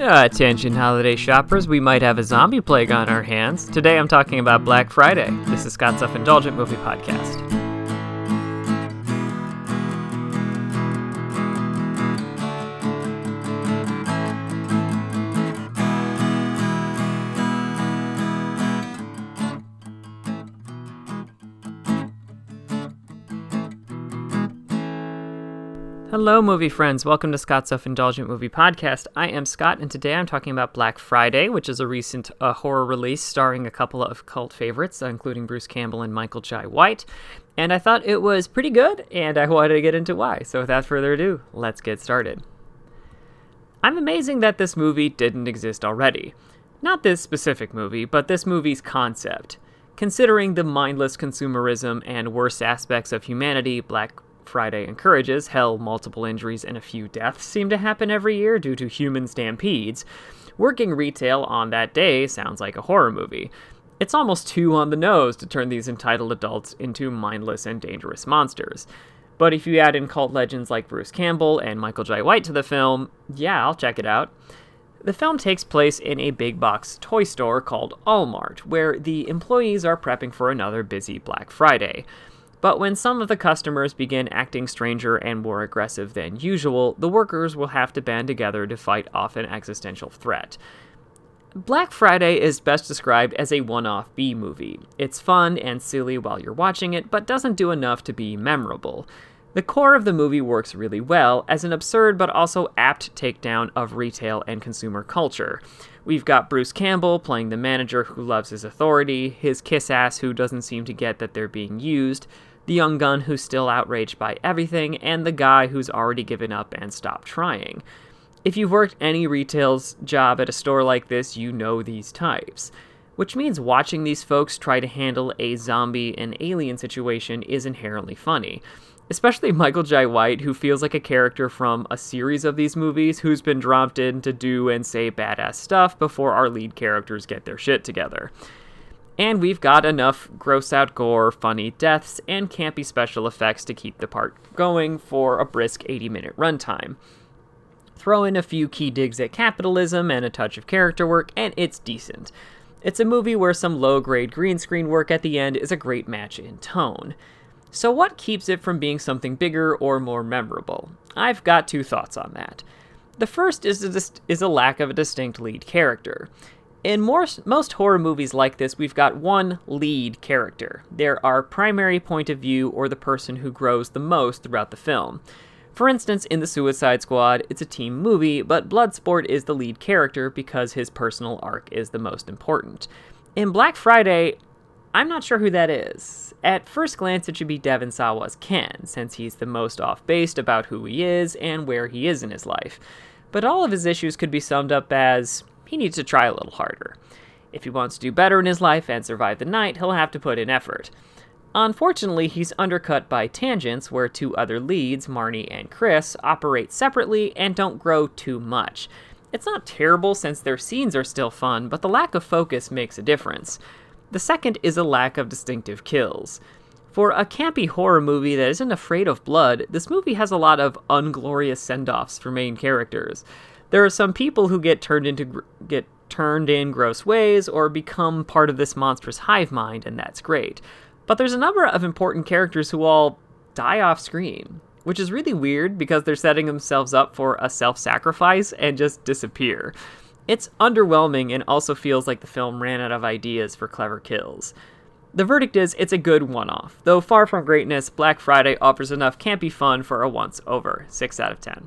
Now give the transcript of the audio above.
Uh, attention, holiday shoppers, we might have a zombie plague on our hands. Today I'm talking about Black Friday. This is Scott's Self Indulgent Movie Podcast. Hello, movie friends. Welcome to Scott's Self Indulgent Movie Podcast. I am Scott, and today I'm talking about Black Friday, which is a recent uh, horror release starring a couple of cult favorites, uh, including Bruce Campbell and Michael Jai White. And I thought it was pretty good, and I wanted to get into why. So without further ado, let's get started. I'm amazing that this movie didn't exist already. Not this specific movie, but this movie's concept. Considering the mindless consumerism and worst aspects of humanity Black Friday encourages, hell, multiple injuries and a few deaths seem to happen every year due to human stampedes. Working retail on that day sounds like a horror movie. It's almost too on the nose to turn these entitled adults into mindless and dangerous monsters. But if you add in cult legends like Bruce Campbell and Michael Jai White to the film, yeah, I'll check it out. The film takes place in a big box toy store called Allmart, where the employees are prepping for another busy Black Friday. But when some of the customers begin acting stranger and more aggressive than usual, the workers will have to band together to fight off an existential threat. Black Friday is best described as a one off B movie. It's fun and silly while you're watching it, but doesn't do enough to be memorable. The core of the movie works really well as an absurd but also apt takedown of retail and consumer culture. We've got Bruce Campbell playing the manager who loves his authority, his kiss ass who doesn't seem to get that they're being used, the young gun who's still outraged by everything, and the guy who's already given up and stopped trying. If you've worked any retail job at a store like this, you know these types. Which means watching these folks try to handle a zombie and alien situation is inherently funny. Especially Michael Jai White, who feels like a character from a series of these movies who's been dropped in to do and say badass stuff before our lead characters get their shit together. And we've got enough gross out gore, funny deaths, and campy special effects to keep the part going for a brisk 80 minute runtime. Throw in a few key digs at capitalism and a touch of character work, and it's decent. It's a movie where some low grade green screen work at the end is a great match in tone. So, what keeps it from being something bigger or more memorable? I've got two thoughts on that. The first is a, is a lack of a distinct lead character. In more, most horror movies like this, we've got one lead character. They're our primary point of view or the person who grows the most throughout the film. For instance, in The Suicide Squad, it's a team movie, but Bloodsport is the lead character because his personal arc is the most important. In Black Friday, I'm not sure who that is. At first glance, it should be Devon Sawa's Ken, since he's the most off base about who he is and where he is in his life. But all of his issues could be summed up as he needs to try a little harder. If he wants to do better in his life and survive the night, he'll have to put in effort. Unfortunately, he's undercut by tangents where two other leads, Marnie and Chris, operate separately and don't grow too much. It's not terrible since their scenes are still fun, but the lack of focus makes a difference. The second is a lack of distinctive kills. For a campy horror movie that isn't afraid of blood, this movie has a lot of unglorious send offs for main characters. There are some people who get turned into get turned in gross ways or become part of this monstrous hive mind, and that's great. But there's a number of important characters who all die off screen, which is really weird because they're setting themselves up for a self sacrifice and just disappear. It's underwhelming and also feels like the film ran out of ideas for clever kills. The verdict is it's a good one off. Though far from greatness, Black Friday offers enough campy fun for a once over. 6 out of 10.